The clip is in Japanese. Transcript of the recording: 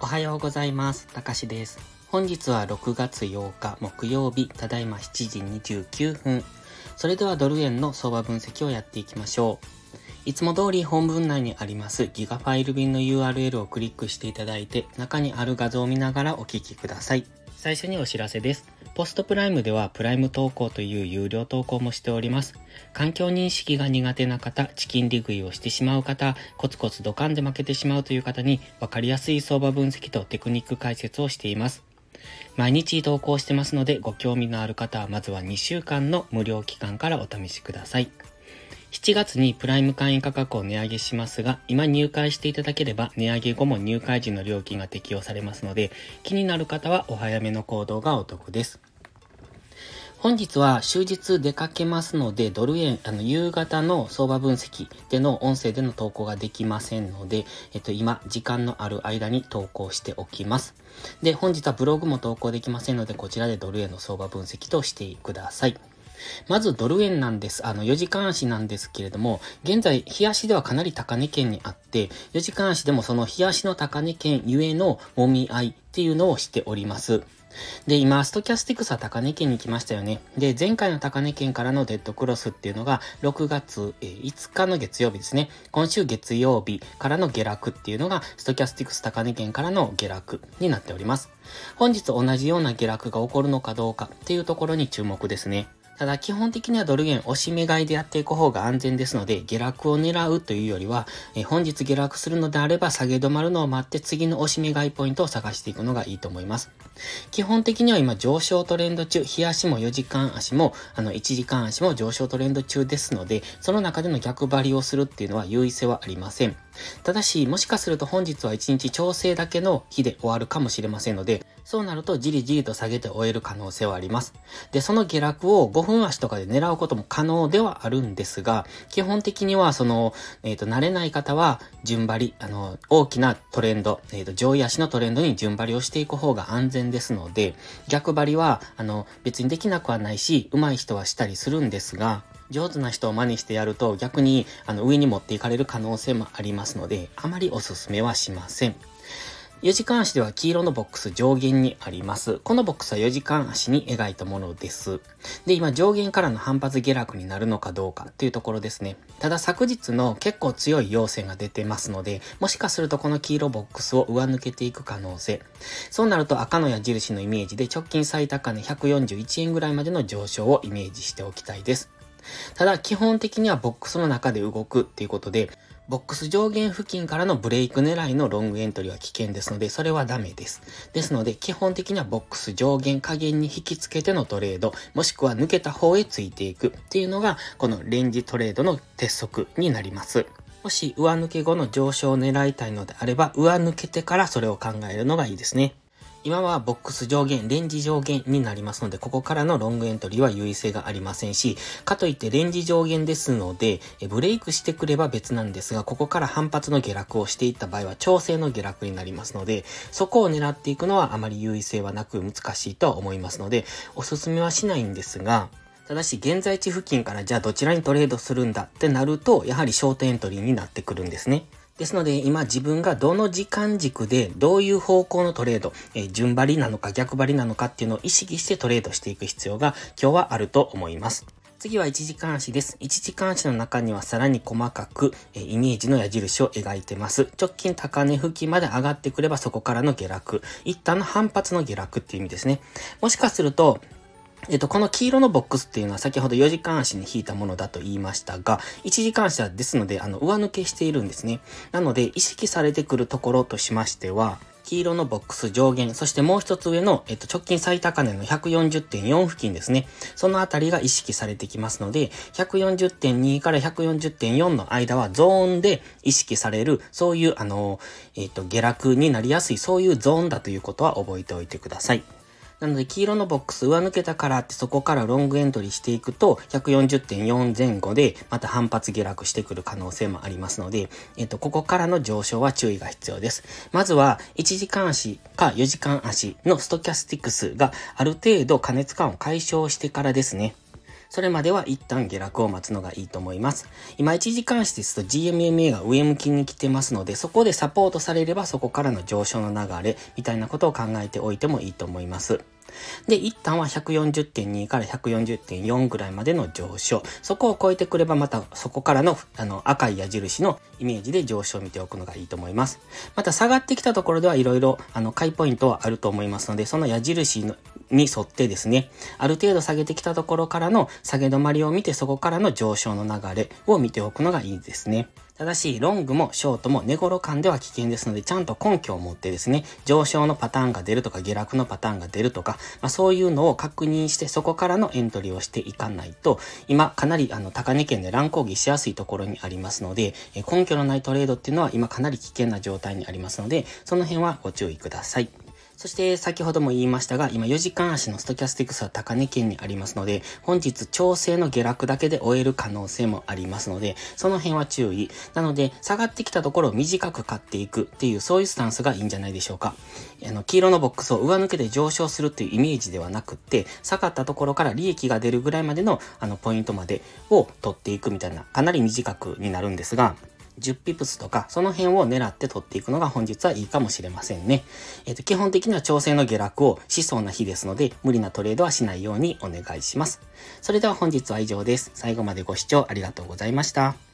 おはようございます。たかしです。本日は6月8日木曜日、ただいま7時29分。それではドル円の相場分析をやっていきましょう。いつも通り本文内にありますギガファイル便の URL をクリックしていただいて、中にある画像を見ながらお聞きください。最初にお知らせです。ポストプライムではプライム投稿という有料投稿もしております。環境認識が苦手な方、チキン利食いをしてしまう方、コツコツドカンで負けてしまうという方に分かりやすい相場分析とテクニック解説をしています。毎日投稿してますのでご興味のある方はまずは2週間の無料期間からお試しください。7月にプライム会員価格を値上げしますが、今入会していただければ値上げ後も入会時の料金が適用されますので、気になる方はお早めの行動がお得です。本日は終日出かけますので、ドル円、あの、夕方の相場分析での音声での投稿ができませんので、えっと、今、時間のある間に投稿しておきます。で、本日はブログも投稿できませんので、こちらでドル円の相場分析としてください。まずドル円なんです。あの、4時間足なんですけれども、現在、日足ではかなり高値圏にあって、4時間足でもその日足の高値圏ゆえの揉み合いっていうのをしております。で、今、ストキャスティクスは高値圏に来ましたよね。で、前回の高値圏からのデッドクロスっていうのが、6月5日の月曜日ですね。今週月曜日からの下落っていうのが、ストキャスティクス高値圏からの下落になっております。本日同じような下落が起こるのかどうかっていうところに注目ですね。ただ基本的にはドル円押し目買いでやっていく方が安全ですので、下落を狙うというよりは、え本日下落するのであれば下げ止まるのを待って次の押し目買いポイントを探していくのがいいと思います。基本的には今上昇トレンド中、日足も4時間足も、あの1時間足も上昇トレンド中ですので、その中での逆張りをするっていうのは優位性はありません。ただし、もしかすると本日は1日調整だけの日で終わるかもしれませんので、そうなるとじりじりと下げて終える可能性はあります。で、その下落を5分足とかで狙うことも可能ではあるんですが、基本的にはその、えっ、ー、と、慣れない方は順張り、あの、大きなトレンド、えっ、ー、と、上位足のトレンドに順張りをしていく方が安全ですので、逆張りは、あの、別にできなくはないし、上手い人はしたりするんですが、上手な人を真似してやると逆にあの上に持っていかれる可能性もありますので、あまりおすすめはしません。4時間足では黄色のボックス上限にあります。このボックスは4時間足に描いたものです。で、今上限からの反発下落になるのかどうかっていうところですね。ただ昨日の結構強い陽線が出てますので、もしかするとこの黄色ボックスを上抜けていく可能性。そうなると赤の矢印のイメージで直近最高値141円ぐらいまでの上昇をイメージしておきたいです。ただ基本的にはボックスの中で動くっていうことで、ボックス上限付近からのブレイク狙いのロングエントリーは危険ですので、それはダメです。ですので、基本的にはボックス上限下限に引き付けてのトレード、もしくは抜けた方へついていくっていうのが、このレンジトレードの鉄則になります。もし上抜け後の上昇を狙いたいのであれば、上抜けてからそれを考えるのがいいですね。今はボックス上限、レンジ上限になりますので、ここからのロングエントリーは優位性がありませんし、かといってレンジ上限ですので、ブレイクしてくれば別なんですが、ここから反発の下落をしていった場合は調整の下落になりますので、そこを狙っていくのはあまり優位性はなく難しいとは思いますので、おすすめはしないんですが、ただし現在地付近からじゃあどちらにトレードするんだってなると、やはりショートエントリーになってくるんですね。ですので、今自分がどの時間軸でどういう方向のトレード、えー、順張りなのか逆張りなのかっていうのを意識してトレードしていく必要が今日はあると思います。次は1時間足です。1時間足の中にはさらに細かく、え、イメージの矢印を描いてます。直近高値付近まで上がってくればそこからの下落。一旦の反発の下落っていう意味ですね。もしかすると、えっと、この黄色のボックスっていうのは先ほど4時間足に引いたものだと言いましたが、1時間足はですので、あの、上抜けしているんですね。なので、意識されてくるところとしましては、黄色のボックス上限、そしてもう一つ上の、えっと、直近最高値の140.4付近ですね。そのあたりが意識されてきますので、140.2から140.4の間はゾーンで意識される、そういう、あの、えっと、下落になりやすい、そういうゾーンだということは覚えておいてください。なので、黄色のボックス上抜けたからってそこからロングエントリーしていくと、140.4前後でまた反発下落してくる可能性もありますので、えっと、ここからの上昇は注意が必要です。まずは、1時間足か4時間足のストキャスティクスがある程度加熱感を解消してからですね。それまでは一旦下落を待つのがいいと思います。今1時間足ですと GMMA が上向きに来てますので、そこでサポートされればそこからの上昇の流れみたいなことを考えておいてもいいと思います。で、一旦は140.2から140.4ぐらいまでの上昇。そこを超えてくればまたそこからのあの赤い矢印のイメージで上昇を見ておくのがいいと思います。また下がってきたところではいろいろあの買いポイントはあると思いますので、その矢印のに沿ってですね、ある程度下げてきたところからの下げ止まりを見てそこからの上昇の流れを見ておくのがいいですね。ただし、ロングもショートも寝頃感では危険ですので、ちゃんと根拠を持ってですね、上昇のパターンが出るとか、下落のパターンが出るとか、まあ、そういうのを確認して、そこからのエントリーをしていかないと、今、かなりあの、高値圏で乱高下しやすいところにありますので、根拠のないトレードっていうのは今かなり危険な状態にありますので、その辺はご注意ください。そして先ほども言いましたが、今4時間足のストキャスティクスは高値圏にありますので、本日調整の下落だけで終える可能性もありますので、その辺は注意。なので、下がってきたところを短く買っていくっていう、そういうスタンスがいいんじゃないでしょうか。あの、黄色のボックスを上抜けて上昇するっていうイメージではなくって、下がったところから利益が出るぐらいまでの、あの、ポイントまでを取っていくみたいな、かなり短くになるんですが、10ピプスとか、その辺を狙って取っていくのが本日はいいかもしれませんね。えっ、ー、と、基本的には調整の下落をしそうな日ですので、無理なトレードはしないようにお願いします。それでは本日は以上です。最後までご視聴ありがとうございました。